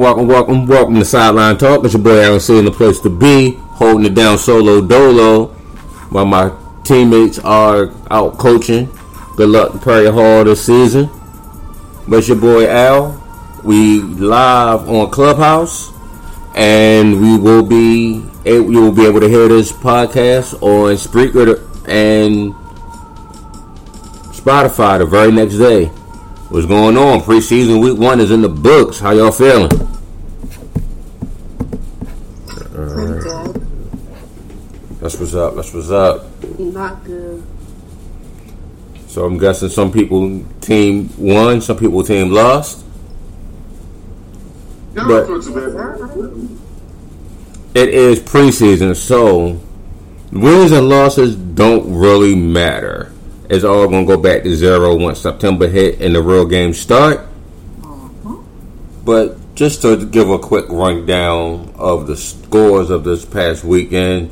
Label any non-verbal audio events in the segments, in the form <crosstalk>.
Welcome, welcome, welcome, to Sideline Talk. It's your boy Aaron C in the place to be, holding it down solo dolo while my teammates are out coaching. Good luck to Perry Hall this season. But it's your boy Al. We live on Clubhouse, and we will be you will be able to hear this podcast on Spreaker and Spotify the very next day. What's going on? Preseason week one is in the books. How y'all feeling? I'm good. That's what's up. That's what's up. Not good. So I'm guessing some people team won, some people team lost. But it is preseason, so wins and losses don't really matter. It's all gonna go back to zero once September hit and the real games start. But just to give a quick rundown of the scores of this past weekend.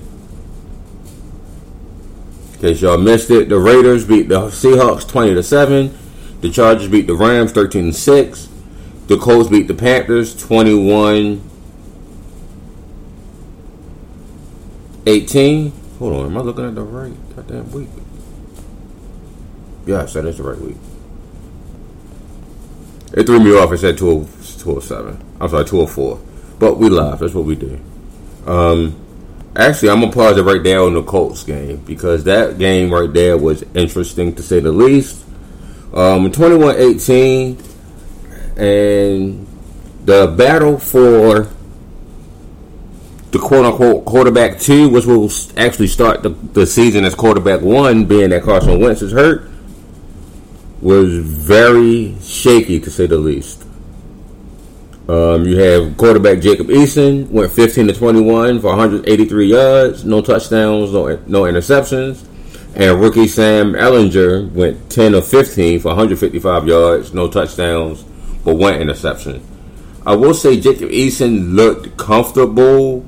In case y'all missed it, the Raiders beat the Seahawks twenty to seven. The Chargers beat the Rams thirteen to six. The Colts beat the Panthers 21 18. Hold on, am I looking at the right goddamn week? Yeah, I said that's the right week. It threw me off. It said 12, 207. I'm sorry, 204. But we live. That's what we do. Um, actually, I'm to pause it right there on the Colts game because that game right there was interesting to say the least. Um, 21 18 and the battle for the quote unquote quarterback two, which will actually start the, the season as quarterback one, being that Carson Wentz is hurt, was very shaky to say the least. Um, you have quarterback Jacob Eason went 15 to 21 for 183 yards, no touchdowns, no no interceptions, and rookie Sam Ehlinger went 10 of 15 for 155 yards, no touchdowns, but one interception. I will say Jacob Eason looked comfortable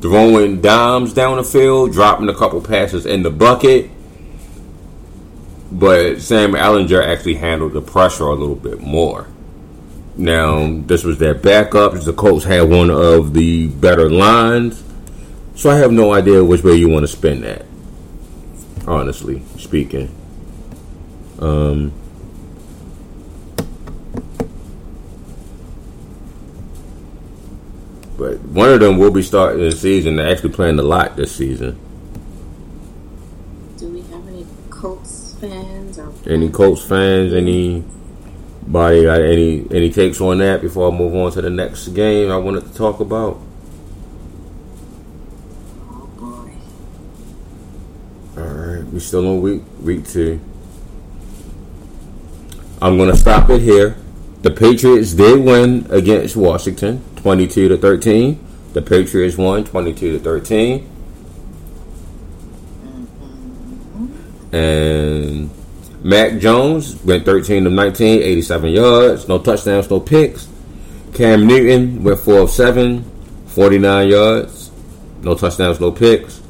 throwing dimes down the field, dropping a couple passes in the bucket. But Sam Ehlinger actually handled the pressure a little bit more. Now, this was their backup. The Colts had one of the better lines. So I have no idea which way you want to spin that. Honestly speaking. Um, but one of them will be starting the season. They're actually playing a lot this season. Do we have any Colts fans or Any Colts fans? Anybody got any any takes on that before I move on to the next game I wanted to talk about? oh boy. All right, we still on week week two. I'm gonna stop it here. The Patriots did win against Washington, 22 to 13. The Patriots won 22 to 13. Mm-hmm. And Mac Jones went 13 of 19, 87 yards, no touchdowns, no picks. Cam Newton went 4 of 7, 49 yards, no touchdowns, no picks.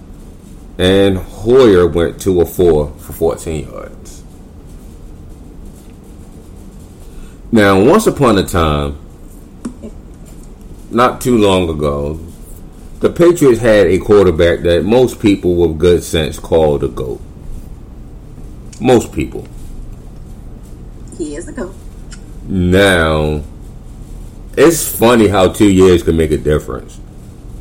And Hoyer went 2 of 4 for 14 yards. Now, once upon a time, not too long ago, the Patriots had a quarterback that most people with good sense called a GOAT. Most people. He is a goat. Now, it's funny how two years can make a difference.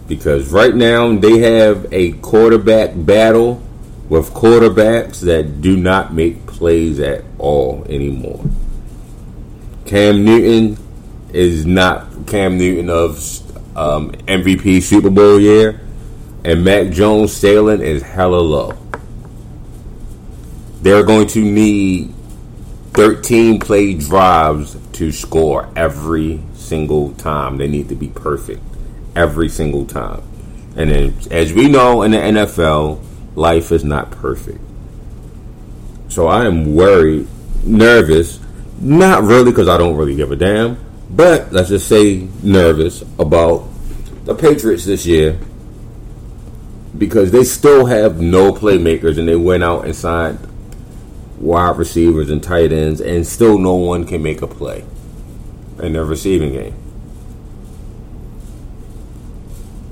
Because right now they have a quarterback battle with quarterbacks that do not make plays at all anymore. Cam Newton is not Cam Newton of um, MVP Super Bowl year, and Mac Jones sailing is hella low. They're going to need 13 play drives to score every single time. They need to be perfect every single time. And then, as we know in the NFL, life is not perfect. So I am worried, nervous, not really because I don't really give a damn, but let's just say nervous about the Patriots this year because they still have no playmakers and they went out and signed wide receivers and tight ends and still no one can make a play in their receiving game.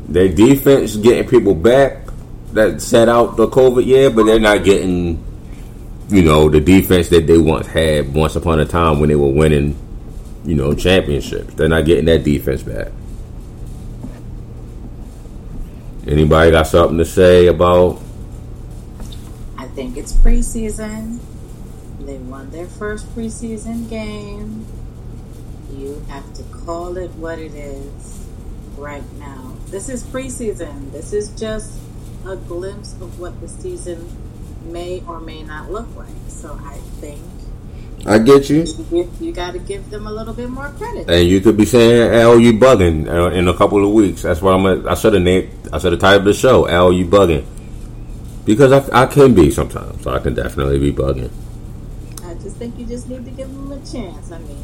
Their defense getting people back that set out the COVID year, but they're not getting, you know, the defense that they once had once upon a time when they were winning, you know, championships. They're not getting that defense back. Anybody got something to say about? I think it's preseason. Won their first preseason game. You have to call it what it is right now. This is preseason. This is just a glimpse of what the season may or may not look like. So I think I get you. you, you got to give them a little bit more credit. And you could be saying, "Al, you bugging?" Uh, in a couple of weeks. That's what I'm. Gonna, I should have named. I should have titled the show, "Al, you bugging?" Because I, I can be sometimes. So I can definitely be bugging. Just think you just need to give them a chance. I mean,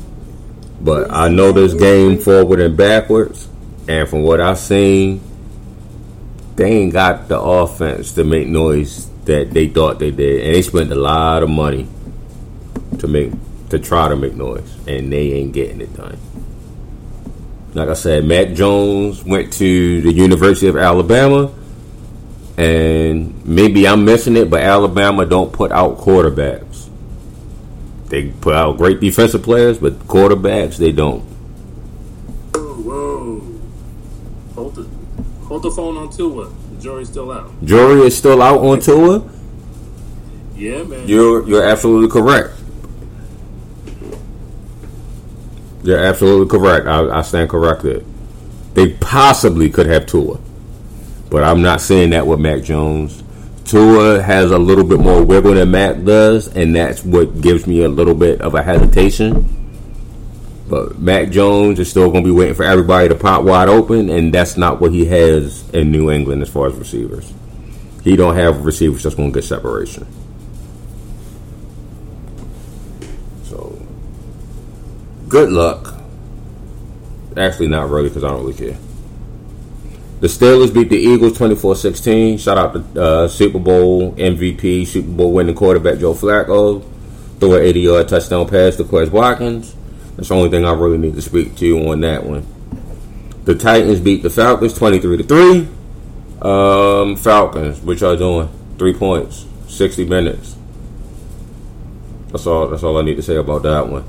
But I know this game forward and backwards, and from what I've seen, they ain't got the offense to make noise that they thought they did, and they spent a lot of money to make to try to make noise, and they ain't getting it done. Like I said, Mac Jones went to the University of Alabama, and maybe I'm missing it, but Alabama don't put out quarterbacks. They put out great defensive players, but quarterbacks they don't. Whoa, whoa. Hold the, hold the phone on Tua. The jury's still out. Jury is still out on Tua. Yeah, man. You're you're absolutely correct. You're absolutely correct. I, I stand corrected. They possibly could have Tua, but I'm not saying that with Mac Jones. Tua has a little bit more wiggle than Mac does, and that's what gives me a little bit of a hesitation. But Mac Jones is still going to be waiting for everybody to pop wide open, and that's not what he has in New England as far as receivers. He don't have receivers that's going to get separation. So, good luck. Actually, not really, because I don't really care. The Steelers beat the Eagles 24-16. Shout out to uh, Super Bowl MVP, Super Bowl winning quarterback Joe Flacco. Threw an 80-yard touchdown pass to Quez Watkins. That's the only thing I really need to speak to you on that one. The Titans beat the Falcons 23 to 3. Um, Falcons, what y'all doing? Three points, 60 minutes. That's all that's all I need to say about that one.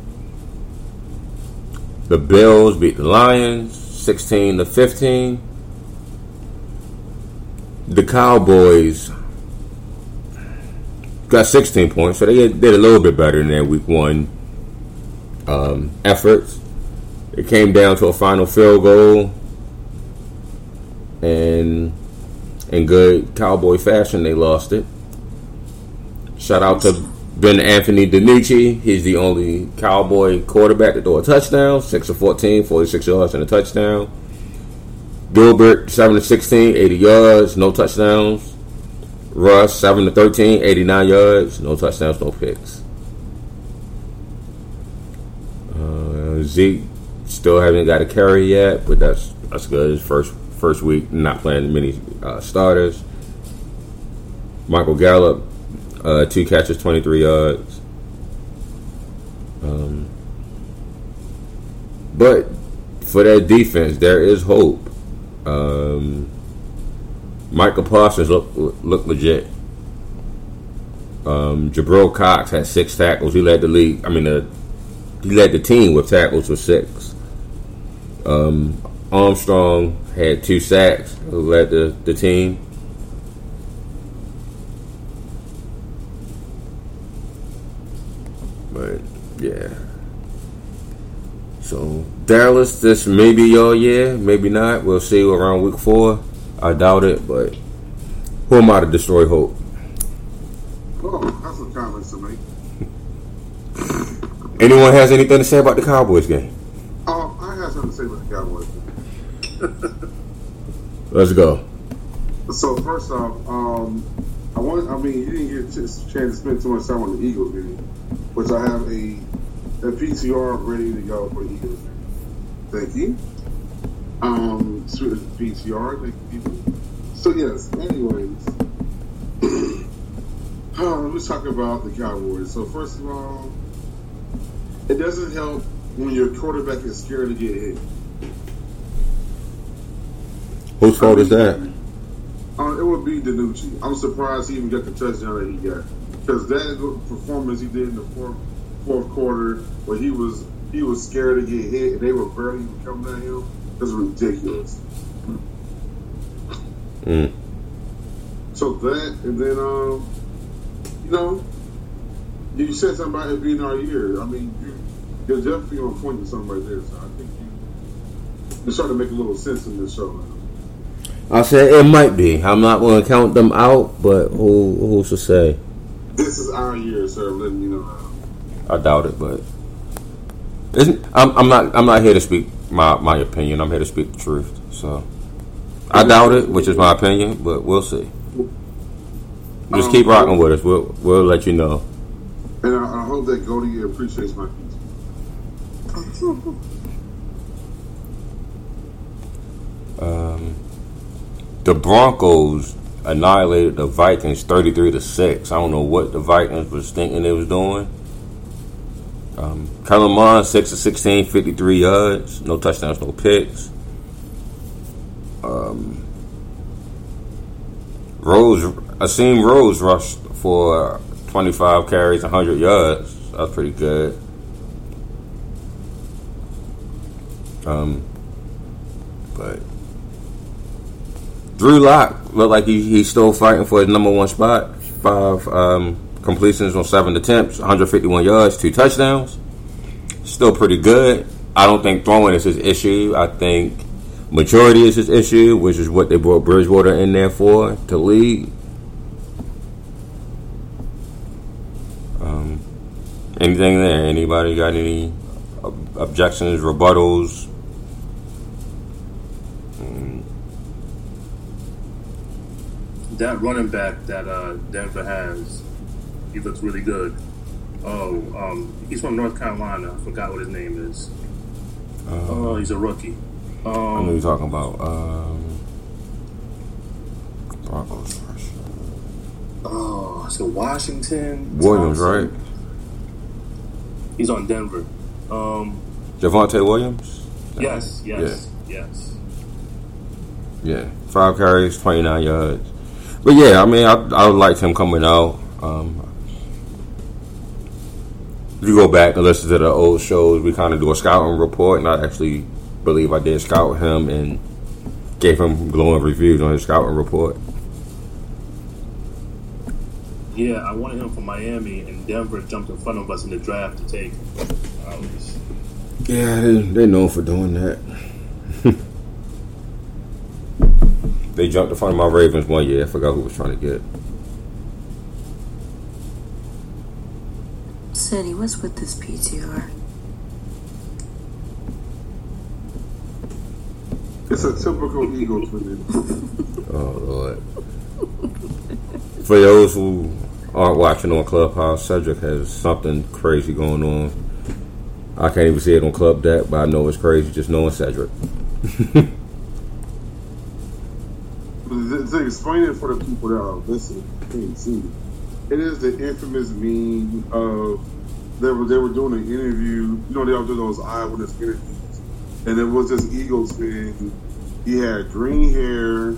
The Bills beat the Lions 16 to 15. The Cowboys got 16 points, so they did a little bit better than their week one um, efforts. It came down to a final field goal, and in good Cowboy fashion, they lost it. Shout out to Ben Anthony DiNucci. He's the only Cowboy quarterback to throw a touchdown. 6 of 14, 46 yards and a touchdown. Gilbert, 7 to 16, 80 yards, no touchdowns. Russ, 7 to 13, 89 yards, no touchdowns, no picks. Uh, Zeke still haven't got a carry yet, but that's that's good. His first first week, not playing many uh, starters. Michael Gallup, uh, two catches, 23 yards. Um, but for that defense, there is hope. Um, Michael Parsons looked look legit. Um, Jabril Cox had six tackles. He led the league. I mean, uh, he led the team with tackles with six. Um, Armstrong had two sacks. Led the, the team. But yeah, So Dallas, this may be your year, maybe not. We'll see around week four. I doubt it, but who am I to destroy hope? Oh, that's some comments to make. Anyone has anything to say about the Cowboys game? Oh, I have something to say about the Cowboys. <laughs> Let's go. So first off, um, I want. I mean, you didn't get a chance to spend too much time on the Eagles game, which I have a a PTR ready to go for the Eagles. game. Thank you. Um, sweet PTR. Thank you. So yes. Anyways, <clears throat> uh, let's talk about the Cowboys. So first of all, it doesn't help when your quarterback is scared to get hit. Whose fault is that? Uh, it would be DiNucci. I'm surprised he even got the touchdown that he got because that performance he did in the fourth fourth quarter, where he was he was scared to get hit and they were barely even coming at him, was ridiculous. Mm. So that and then um, you know, you said something about it being our year. I mean, you, you're definitely on point to something right there. So I think you you're starting to make a little sense in this show. Now. I said it might be. I'm not going to count them out, but who who's to say? This is our year, sir. Letting you know. I doubt it, but isn't I'm, I'm not I'm not here to speak my my opinion. I'm here to speak the truth. So I doubt it, which is my opinion, but we'll see. Just keep rocking with us. We'll we'll let you know. And I, I hope that Goldie appreciates my pizza. <laughs> Um, the Broncos annihilated the Vikings 33 to 6. I don't know what the Vikings was thinking they was doing. Um, Kellen Mond, 6 of 16, 53 yards. No touchdowns, no picks. Um, Rose, Asim Rose rushed for 25 carries, 100 yards. That's pretty good. Um, but Drew Lock looked like he, he's still fighting for his number one spot. Five um, completions on seven attempts, 151 yards, two touchdowns. Still pretty good. I don't think throwing is his issue. I think maturity is his issue, which is what they brought Bridgewater in there for to lead. Um, anything there? Anybody got any ob- objections, rebuttals? That running back that uh, Denver has, he looks really good. Oh, um, he's from North Carolina. I forgot what his name is. oh, he's a rookie. I know Um, you're talking about. Um, Broncos oh, so Washington. Williams, Thompson. right? He's on Denver. Um, Javonte Williams. yes, yes, yes. Yeah, five carries, twenty nine yards. But yeah, I mean, I I liked him coming out. Um, if you go back and listen to the old shows, we kind of do a scouting report, and I actually believe I did scout him and gave him glowing reviews on his scouting report. Yeah, I wanted him from Miami, and Denver jumped in front of us in the draft to take. was, Yeah, they they known for doing that. <laughs> they jumped in front of my Ravens one year. I forgot who was trying to get. City, what's with this PTR? It's a typical Eagles win. <laughs> Oh Lord. For those who aren't watching on Clubhouse, Cedric has something crazy going on. I can't even see it on Clubdeck, but I know it's crazy just knowing Cedric. To, to explain it for the people that are listening, can't see it. It is the infamous meme of they were they were doing an interview. You know they all do those eyewitness interviews, and it was this Eagles fan. He had green hair.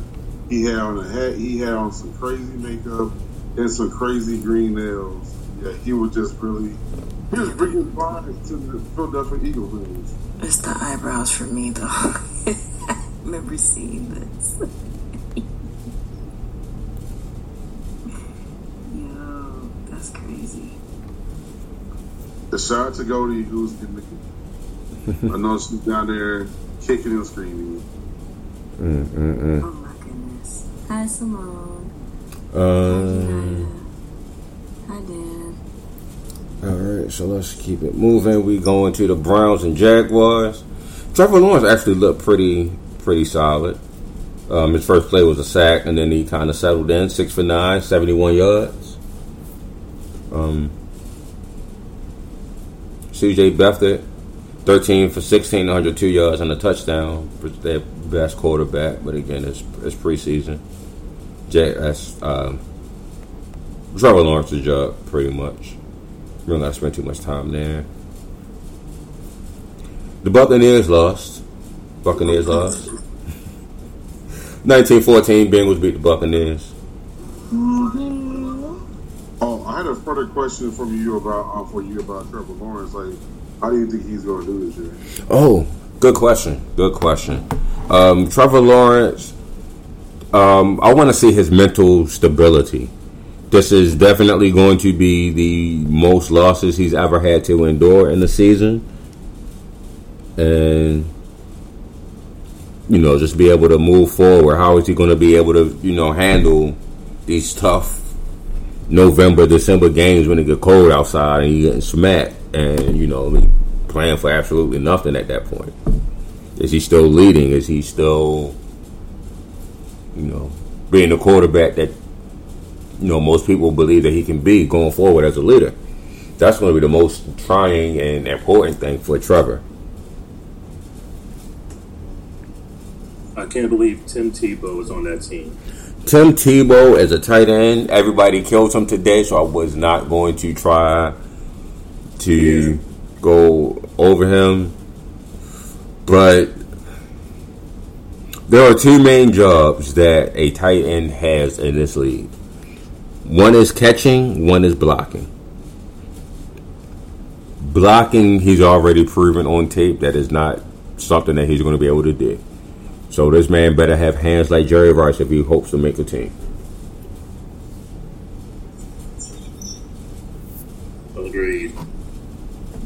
He had on a hat. He had on some crazy makeup and some crazy green nails. Yeah, he was just really he was bringing pride to the Philadelphia Eagles fans. It's the eyebrows for me, though. <laughs> I remember seeing this. Yo, that's crazy. The shout out to go to Eagles getting the I know she's down there kicking and screaming. Mm, mm, mm. Oh my goodness. Hi, Simone. Um, Hi, Dad. all right, so let's keep it moving. We going to the Browns and Jaguars. Trevor Lawrence actually looked pretty pretty solid. Um, his first play was a sack, and then he kind of settled in, six for nine, 71 yards. Um, C.J. Beathard, 13 for 16, 102 yards and a touchdown. For their best quarterback, but again, it's, it's preseason. Jay, that's uh, Trevor Lawrence's job, pretty much. We're not spend too much time there. The Buccaneers lost. Buccaneers lost. <laughs> 1914, Bengals beat the Buccaneers. A further question from you about uh, for you about Trevor Lawrence. Like, how do you think he's going to do this year? Oh, good question. Good question. Um, Trevor Lawrence, um, I want to see his mental stability. This is definitely going to be the most losses he's ever had to endure in the season. And, you know, just be able to move forward. How is he going to be able to, you know, handle these tough November, December games when it get cold outside and you getting smacked and, you know, playing for absolutely nothing at that point? Is he still leading? Is he still, you know, being the quarterback that, you know, most people believe that he can be going forward as a leader? That's going to be the most trying and important thing for Trevor. I can't believe Tim Tebow is on that team. Tim Tebow as a tight end, everybody killed him today, so I was not going to try to Yeah. go over him. But there are two main jobs that a tight end has in this league. One is catching, one is blocking. Blocking, he's already proven on tape that is not something that he's going to be able to do. So this man better have hands like Jerry Rice if he hopes to make a team. Agreed.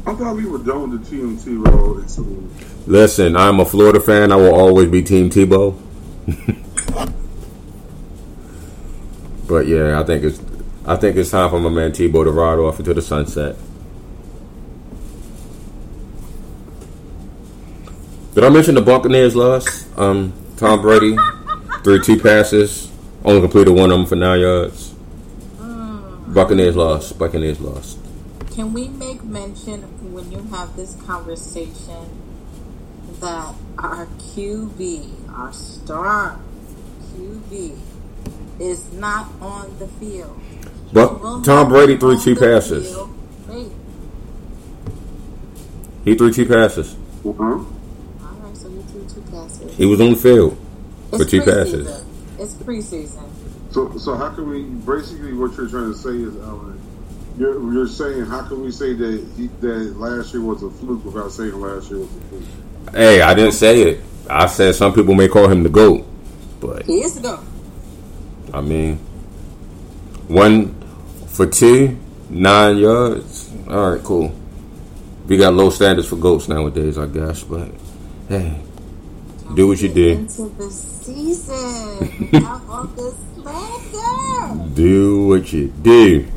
I thought we were done with the TMT role. And Listen, I'm a Florida fan. I will always be Team Tebow. <laughs> but yeah, I think it's I think it's time for my man Tebow to ride off into the sunset. Did I mention the Buccaneers lost? Um, Tom Brady, three two passes, only completed one of them for nine yards. Buccaneers lost. Buccaneers lost. Can we make mention when you have this conversation that our QB, our star QB, is not on the field? But Tom Brady be threw two passes. Wait, He threw two passes. uh-huh. He was on the field for It's two preseason. passes. It's preseason. So, so how can we? Basically, what you're trying to say is, Alan, you're you're saying how can we say that he, that last year was a fluke without saying last year was a fluke? Hey, I didn't say it. I said some people may call him the GOAT. But, He is the goat. I mean, one for two, nine yards. All right, cool. We got low standards for GOATs nowadays, I guess. But, hey, <laughs> Do what you do. Into the season. Out on the slander. do what you do.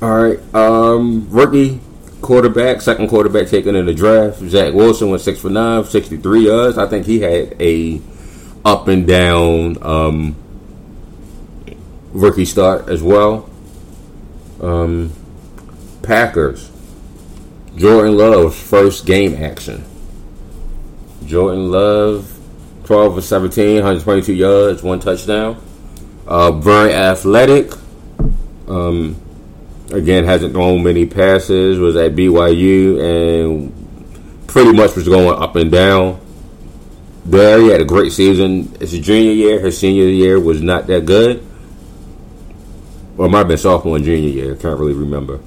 All right. Um, rookie quarterback, second quarterback taken in the draft. Zach Wilson went six for nine, 63 yards. I think he had a up and down um, rookie start as well. Um, Packers. Jordan Love's first game action. Jordan Love, 12 for 17, 122 yards, one touchdown. Uh, very athletic. Um, again, hasn't thrown many passes. Was at BYU and pretty much was going up and down. There, he had a great season. It's his junior year. His senior year was not that good. Or it might have been sophomore and junior year. I can't really remember.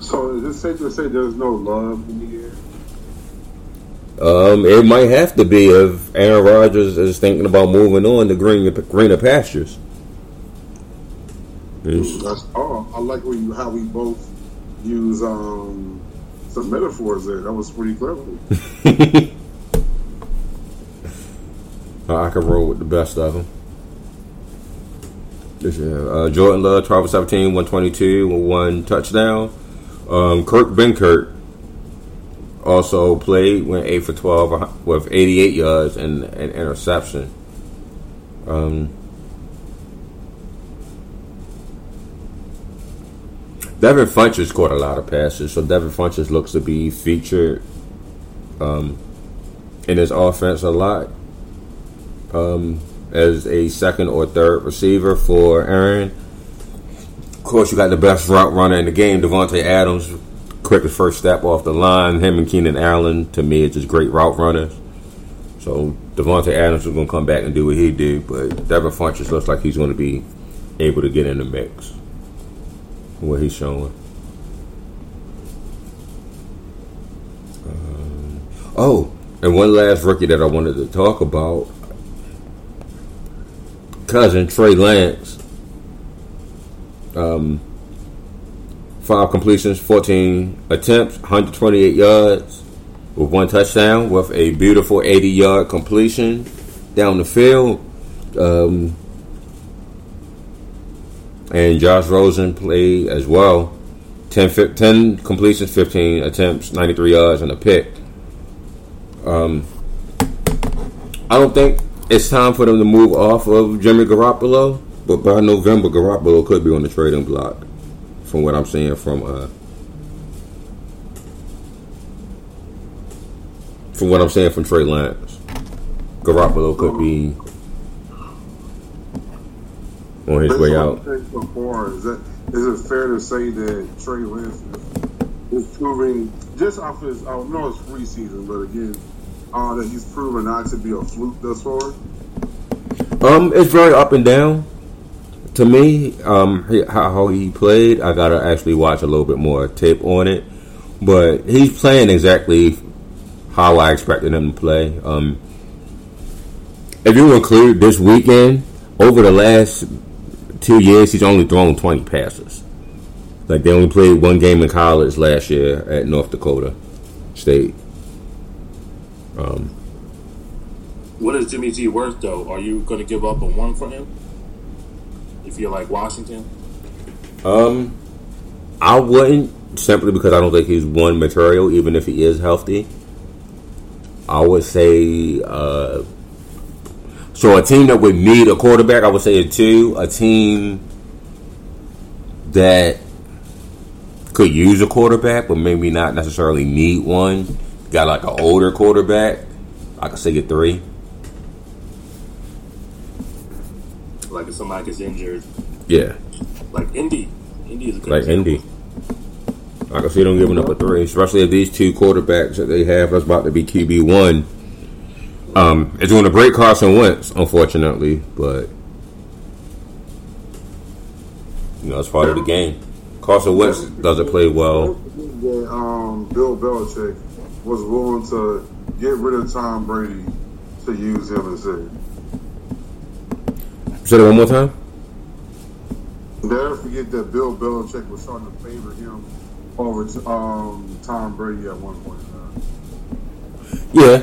So is it safe to say there's no love in the air? Um, it might have to be if Aaron Rodgers is thinking about moving on to greener, greener pastures. It's- That's all. I like when you, how we both use um, some metaphors there. That was pretty clever. <laughs> <laughs> I can roll with the best of them. This uh, Jordan Love, 12 17, 122, one touchdown. Um, Kurt Benkert also played, went 8 for 12 with 88 yards and an interception. Um, Devin Funchess caught a lot of passes, so Devin Funchess looks to be featured um, in his offense a lot um, as a second or third receiver for Aaron. Of course, you got the best route runner in the game, Davante Adams. Quickest first step off the line. Him and Keenan Allen, to me, is just great route runners. So Davante Adams is going to come back and do what he did, but Devin Funchess looks like he's going to be able to get in the mix. What he's showing. Um, oh, and one last rookie that I wanted to talk about cousin Trey Lance. Um, five completions, 14 attempts, 128 yards with one touchdown with a beautiful 80 yard completion down the field. Um, and Josh Rosen played as well. 10, 10 completions, 15 attempts, 93 yards, and a pick. Um, I don't think it's time for them to move off of Jimmy Garoppolo, but by November, Garoppolo could be on the trading block, from what I'm seeing from uh, from what I'm saying from Trey Lance. Garoppolo could be on his way out. Far, is, that, is it fair to say that Trey Lance is, is proving just off his? I know it's preseason, but again, uh, that he's proven not to be a fluke thus far? Um, it's very up and down. To me, um, how he played, I gotta actually watch a little bit more tape on it. But he's playing exactly how I expected him to play. Um, if you include this weekend, over the last two years, he's only thrown 20 passes. Like, they only played one game in college last year at North Dakota State. Um, what is Jimmy G worth, though? Are you going to give up a one for him if you're like Washington? Um, I wouldn't simply because I don't think he's one material, even if he is healthy. I would say, uh, so a team that would need a quarterback, I would say a two. A team that could use a quarterback, but maybe not necessarily need one got like an older quarterback, I could say a three. Like if somebody gets injured. Yeah. Like Indy. Indy is a good Like example. Indy. I can see them giving up a three, especially if these two quarterbacks that they have that's about to be QB one. Um, it's going to break Carson Wentz, unfortunately, but you know it's part of the game. Carson Wentz doesn't play well. Um, Bill Belichick was willing to get rid of Tom Brady to use him instead. Say that one more time. Never forget that Bill Belichick was starting to favor him over um, Tom Brady at one point Yeah,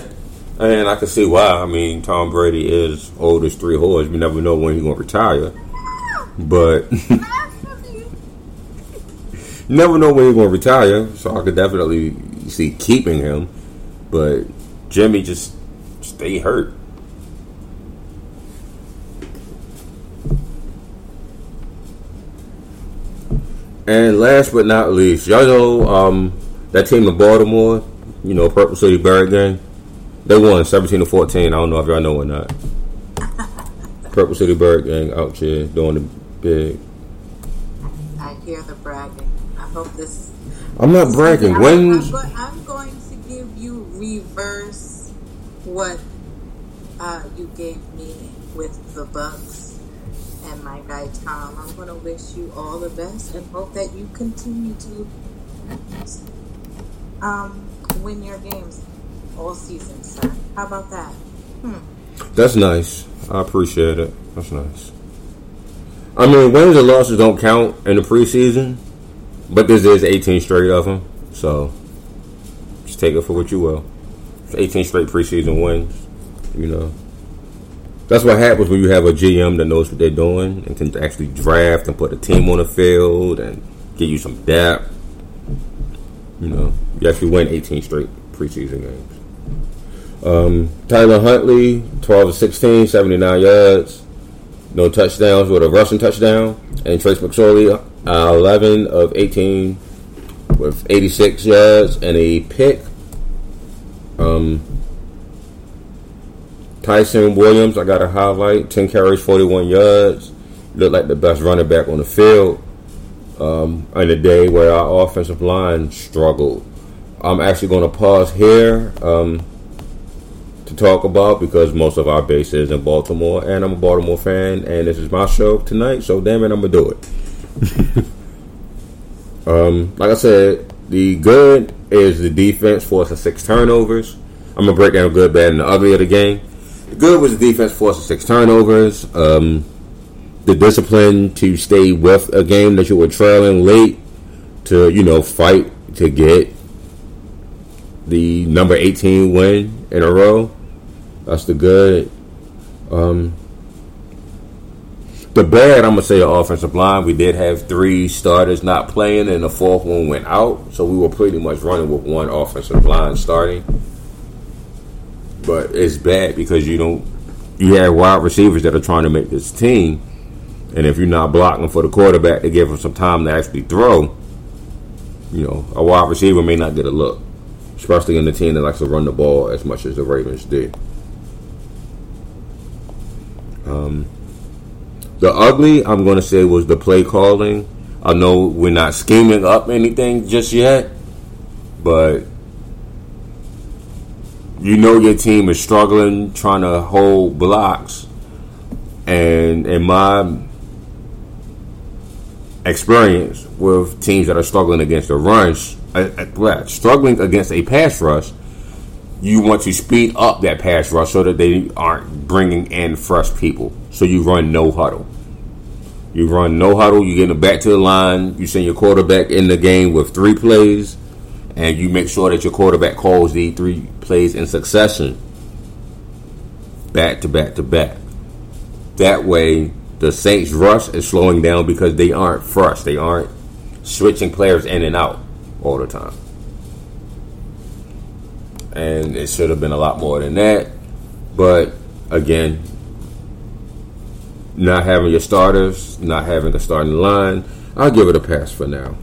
and I can see why. I mean, Tom Brady is old as three horses. We never know when he's going to retire, but <laughs> never know when he's going to retire. So I could definitely see keeping him, but Jimmy just stay hurt. And last but not least, y'all know um, that team in Baltimore, you know, Purple City Bird Gang. They won 17 to 14. I don't know if y'all know or not. <laughs> Purple City Bird Gang out here doing the big. I hear the bragging. I hope this I'm not bragging. I'm, I'm, go- I'm, going to give you reverse what uh, you gave me with the Bucks Tom. I'm going to wish you all the best and hope that you continue to um, win your games all season, sir. How about that? Hmm. That's nice. I appreciate it. That's nice. I mean, wins and losses don't count in the preseason. but this is 18 straight of them, so just take it for what you will. 18 straight preseason wins, you know. That's what happens when you have a GM that knows what they're doing and can actually draft and put a team on the field and give you some depth. You know, you actually win 18 straight preseason games. Um, Tyler Huntley, 12 of 16, 79 yards, no touchdowns with a rushing touchdown. And Trace McSorley, uh, 11 of 18 with 86 yards and a pick. Um, Ty'Son Williams, I got a highlight, 10 carries, 41 yards. Looked like the best running back on the field um, in a day where our offensive line struggled. I'm actually going to pause here um, to talk about because most of our base is in Baltimore, and I'm a Baltimore fan, and this is my show tonight, so damn it, I'm going to do it. <laughs> um, like I said, the good is the defense forcing six turnovers. I'm going to break down good, bad, and the ugly of the game. Good was the defense forcing six turnovers. Um, the discipline to stay with a game that you were trailing late to, you know, fight to get the number 18 win in a row. That's the good. Um, the bad, I'm gonna say, the offensive line. We did have three starters not playing, and the fourth one went out, so we were pretty much running with one offensive line starting. But it's bad because you don't. You have wide receivers that are trying to make this team, and if you're not blocking for the quarterback to give him some time to actually throw, you know, a wide receiver may not get a look, especially in the team that likes to run the ball as much as the Ravens do. Um, the ugly, I'm going to say, was the play calling. I know we're not scheming up anything just yet, but you know your team is struggling trying to hold blocks. And in my experience with teams that are struggling against a rush, uh, uh, struggling against a pass rush, you want to speed up that pass rush so that they aren't bringing in fresh people. So you run no huddle. You run no huddle. You get them back to the line. You send your quarterback in the game with three plays, and you make sure that your quarterback calls the three plays in succession, back to back to back. That way, the Saints' rush is slowing down because they aren't fresh. They aren't switching players in and out all the time and it should have been a lot more than that. But again, not having your starters, not having the starting line, I'll give it a pass for now.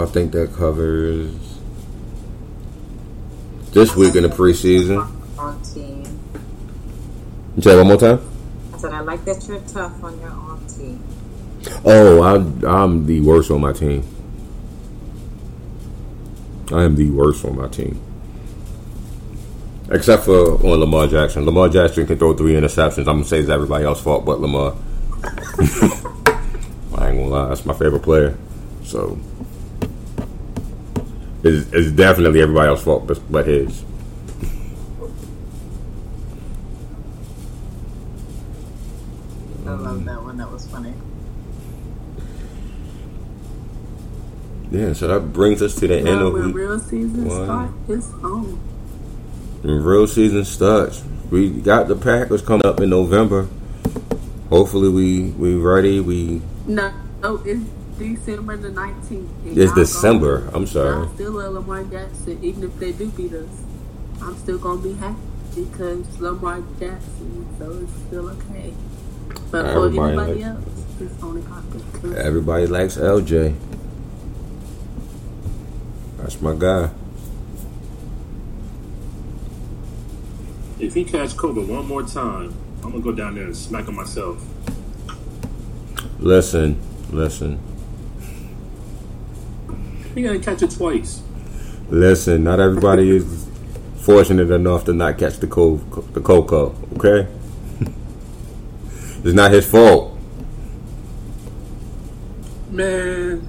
I think that covers this week in the preseason. On team. Say one more time. I said I like that you're tough on your own team. Oh, I, I'm the worst on my team. I am the worst on my team. Except for on Lamar Jackson. Lamar Jackson can throw three interceptions. I'm gonna say it's everybody else's fault but Lamar. <laughs> I ain't gonna lie, that's my favorite player. So it's, it's definitely everybody else's fault but, but his. I love that one. That was funny. Yeah, so that brings us to the end of when real season one. start, it's on. When real season starts. We got the Packers coming up in November. Hopefully we we ready. We No, no, it's December the nineteenth. it's December. I'm sorry. I'm still a Lamar Jackson, even if they do beat us. I'm still gonna be happy because Lamar Jackson, so it's still okay. But for Everybody likes- else, it's only Packers. Everybody likes LJ. That's my guy. If he catch COVID one more time, I'm gonna go down there and smack him myself. Listen, listen, He gonna catch it twice. listen. Not everybody is fortunate enough to not catch the co- the cocoa. Okay, it's not his fault. Man,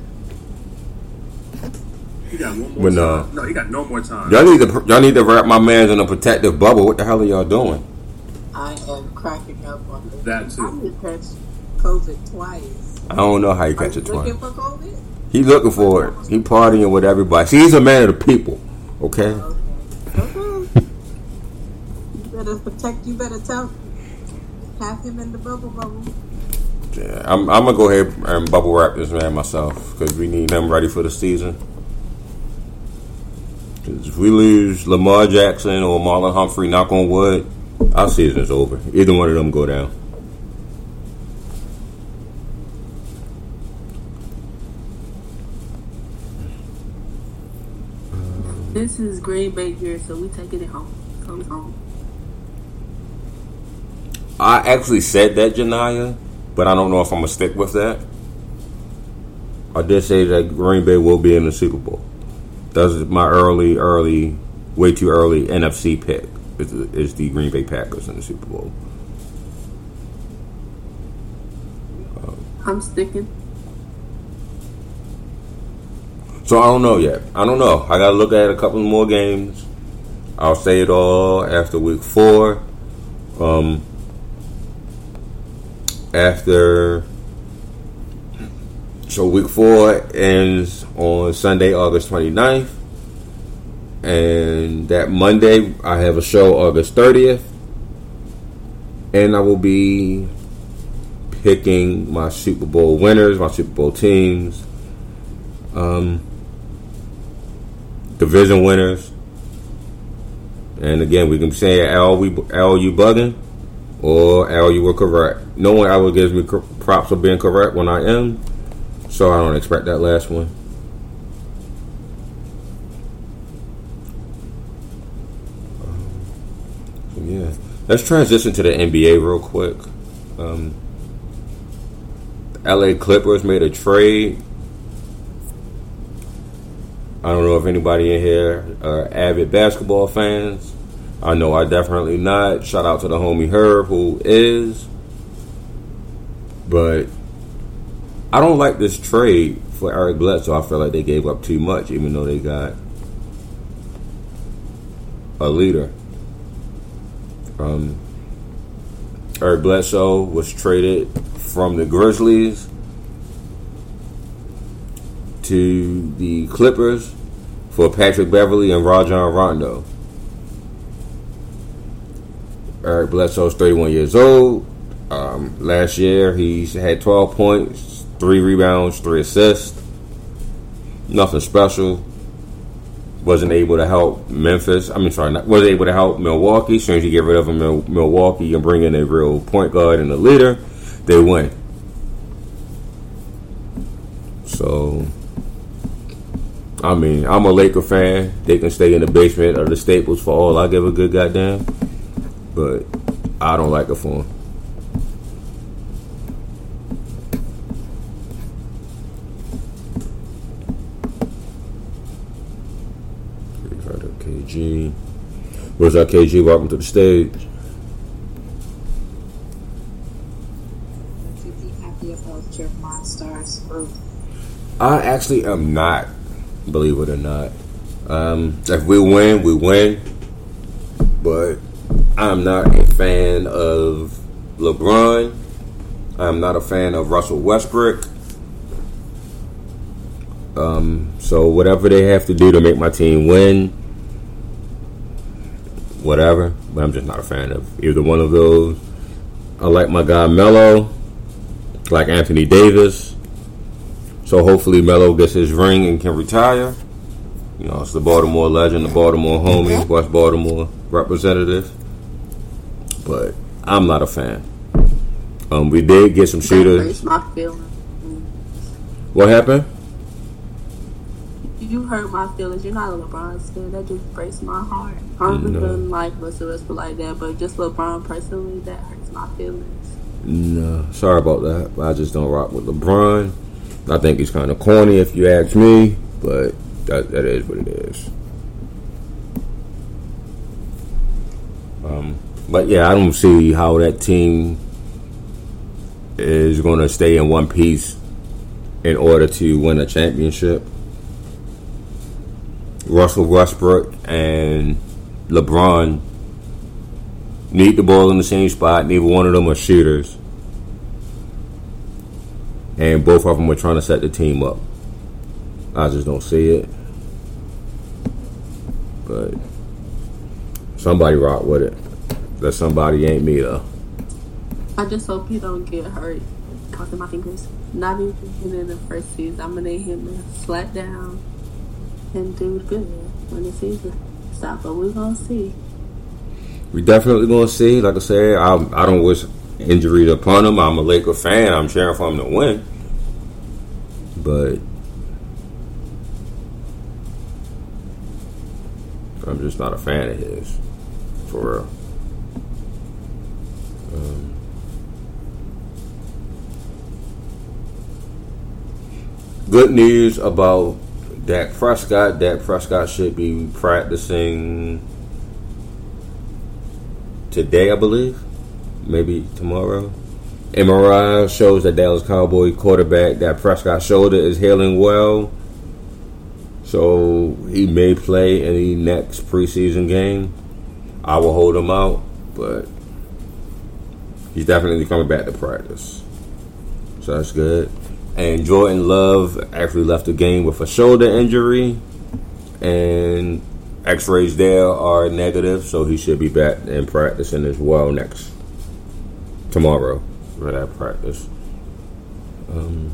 he got one more But no. time. No, you got no more time. Y'all need to y'all need to wrap my man in a protective bubble. What the hell are y'all doing? I am cracking up on this. That too. did catch COVID twice. I don't know how you Are catch you it looking twice. for COVID? He looking for it. He partying with everybody. See, he's a man of the people. Okay. Okay. Okay. you better protect. You better tell. Have him in the bubble bubble. Yeah, I'm, I'm gonna go ahead and bubble wrap this man myself because we need him ready for the season. if we lose Lamar Jackson or Marlon Humphrey, knock on wood, our season's over. Either one of them go down. This is Green Bay year, so we taking it home. So we home. I actually said that, Janaya, but I don't know if I'm gonna stick with that. I did say that Green Bay will be in the Super Bowl. That's my early, early, way too early NFC pick. Is, is the Green Bay Packers in the Super Bowl? I'm sticking. So I don't know yet. I don't know. I gotta look at a couple more games. I'll say it all after week four. Um, after so week four ends on Sunday, August 29th. And that Monday I have a show August 30th. And I will be picking my Super Bowl winners, my Super Bowl teams. Um division winners. And again, we can say Al, we Al, you bugging, or Al, you were correct. No one ever gives me props for being correct when I am, so I don't expect that last one. So, yeah, let's transition to the NBA real quick. Um, LA Clippers made a trade I don't know if anybody in here are avid basketball fans. I know I definitely not. Shout out to the homie Herb who is. But I don't like this trade for Eric Bledsoe. I feel like they gave up too much, even though they got a leader. Um, Eric Bledsoe was traded from the Grizzlies to the Clippers for Patrick Beverley and Rajon Rondo. Eric Bledsoe is 31 years old. Um, last year, he's had 12 points, three rebounds, three assists. Nothing special. Wasn't able to help Memphis. I mean, sorry, not, wasn't able to help Milwaukee. As soon as you get rid of him, Mil- Milwaukee, and bring in a real point guard and a leader, they win. So, I mean, I'm a Laker fan. They can stay in the basement of the Staples for all I give a good goddamn. But I don't like it for them. KG. What's up, KG? Welcome to the stage. Would you be happy about your Monstars group? I actually am not, believe it or not. Um, if we win, we win. But I'm not a fan of LeBron. I'm not a fan of Russell Westbrook. Um, so whatever they have to do to make my team win, whatever. But I'm just not a fan of either one of those. I like my guy Melo, like Anthony Davis. So hopefully Melo gets his ring and can retire. You know, it's the Baltimore legend, the Baltimore homie, West Baltimore representative. But I'm not a fan. Um, we did get some shooters. hurts my feelings. What happened? You hurt my feelings. You're not a LeBron fan. That just breaks my heart. I don't No. even like Russell Westbrook like that, but just LeBron personally, that hurts my feelings. No, sorry about that. But I just don't rock with LeBron. I think he's kind of corny, if you ask me. But that, that is what it is. Um, but yeah, I don't see how that team is going to stay in one piece in order to win a championship. Russell Westbrook and LeBron need the ball in the same spot. Neither one of them are shooters. And both of them are trying to set the team up. I just don't see it. But somebody rock with it. That somebody ain't me though. I just hope he don't get hurt. Crossing my fingers. Not even in the first season. I'm gonna need him to slack down and do good when the season stop. But we're gonna see. We definitely gonna see. Like I said, I I don't wish injuries upon him. I'm a Laker fan. I'm cheering for him to win. But I'm just not a fan of his, for real. Um, good news about Dak Prescott. Dak Prescott should be practicing today, I believe. Maybe tomorrow. MRI shows that Dallas Cowboy quarterback Dak Prescott shoulder is healing well. So he may play any next preseason game. I will hold him out, but he's definitely coming back to practice. So that's good. And Jordan Love actually left the game with a shoulder injury, and X-rays there are negative, so he should be back and practicing as well next tomorrow for that practice. Um,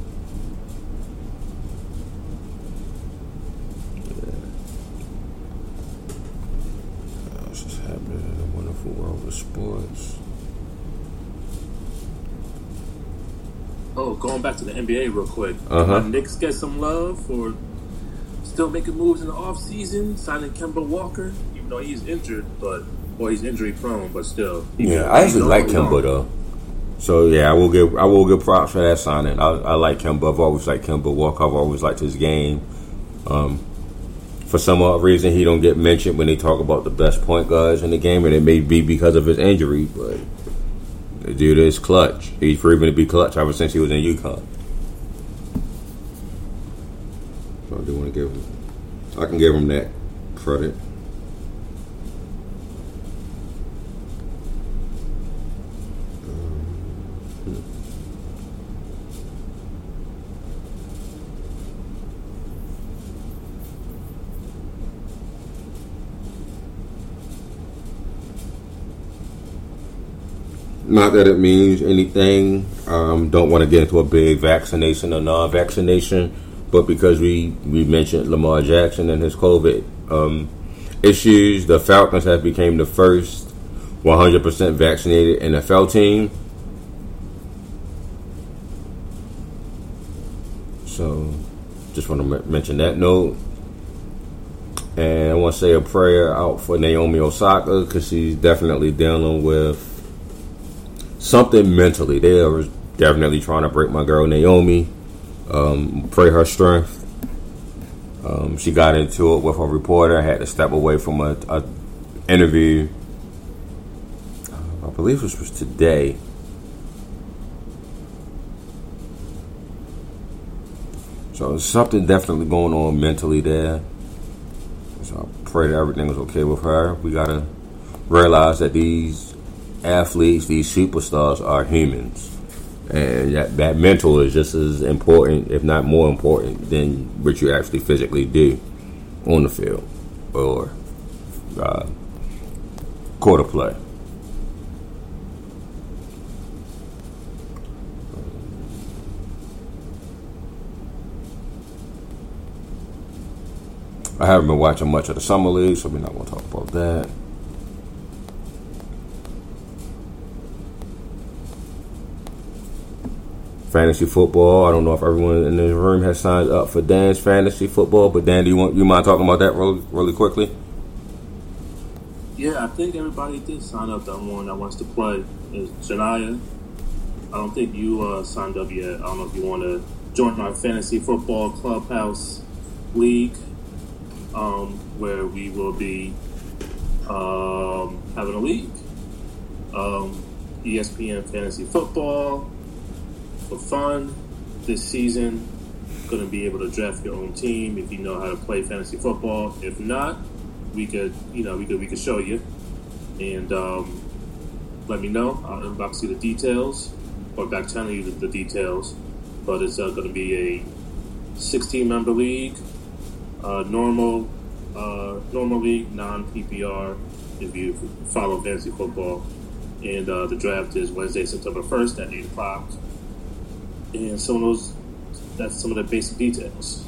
What else is happening in the wonderful world of sports? Oh, going back to the NBA real quick. Uh-huh. Uh, Knicks get some love for still making moves in the offseason, signing Kemba Walker, even though he's injured, but or he's injury prone, but still. Yeah, I actually like going Kemba on. though. So yeah, I will give I will give props for that signing. I, I like Kemba. I've always liked Kemba Walker. I've always liked his game. Um, for some odd reason, he don't get mentioned when they talk about the best point guards in the game, and it may be because of his injury. But the dude is clutch. He's proven to be clutch ever since he was in UConn. So I do want to give him. I can give him that credit. Not that it means anything. Um, don't want to get into a big vaccination or non-vaccination, but because we we mentioned Lamar Jackson and his COVID um, issues, the Falcons have become the first 100% vaccinated NFL team. So, just want to m- mention that note. And I want to say a prayer out for Naomi Osaka because she's definitely dealing with something mentally. They are definitely trying to break my girl Naomi. Um, pray her strength. Um, she got into it with a reporter. Had to step away from a, a interview. Uh, I believe this was today. So something definitely going on mentally there. So I pray that everything is okay with her. We gotta realize that these athletes, these superstars, are humans, and that, that mental is just as important, if not more important, than what you actually physically do on the field or uh, of play. I haven't been watching much of the summer league, so we're not going to talk about that. Fantasy football. I don't know if everyone in the room has signed up for Dan's fantasy football, but Dan, do you want you mind talking about that really, really quickly? Yeah, I think everybody did sign up that one that wants to play. Is Janaya. I don't think you uh, signed up yet. I don't know if you want to join our fantasy football clubhouse league, um, where we will be um, having a league. Um, ESPN fantasy football for fun this season. going to be able to draft your own team if you know how to play fantasy football. If not, we could, you know, we could we could show you and um, let me know. I'll inbox you the details or back channel you the, the details. But it's uh, going to be a 16 member league, uh, normal, uh, normal league, non PPR. If you follow fantasy football, and uh, the draft is Wednesday, September 1st at 8 o'clock. And some of those, that's some of the basic details.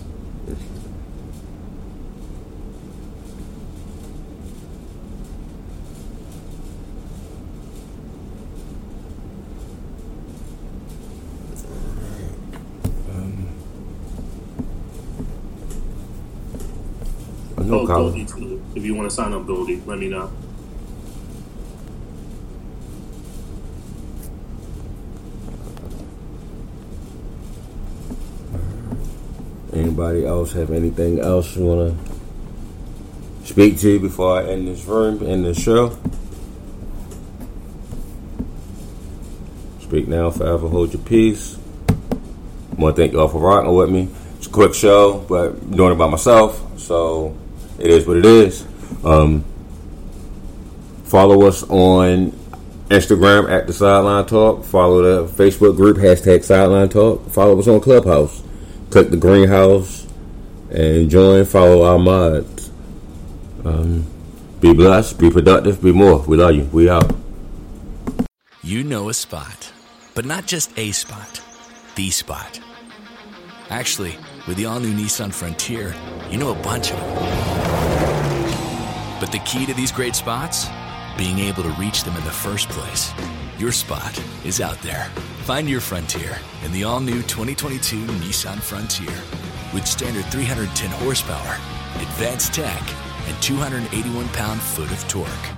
No oh, Colin. Goldie too. If you want to sign up, Goldie, let me know. Anybody else have anything else you want to speak to before I end this room, end this show? Speak now, forever hold your peace. I want to thank y'all for rocking with me. It's a quick show, but I'm doing it by myself, so it is what it is. Um, follow us on Instagram at the Sideline Talk. Follow the Facebook group hashtag Sideline Talk. Follow us on Clubhouse. Click the greenhouse and join. Follow our mods. Um, be blessed. Be productive. Be more. We love you. We out. You know a spot, but not just a spot, the spot. Actually, with the all new Nissan Frontier, you know a bunch of them. But the key to these great spots? Being able to reach them in the first place. Your spot is out there. Find your frontier in the all new 2022 Nissan Frontier. With standard 310 horsepower, advanced tech, and 281 pound foot of torque.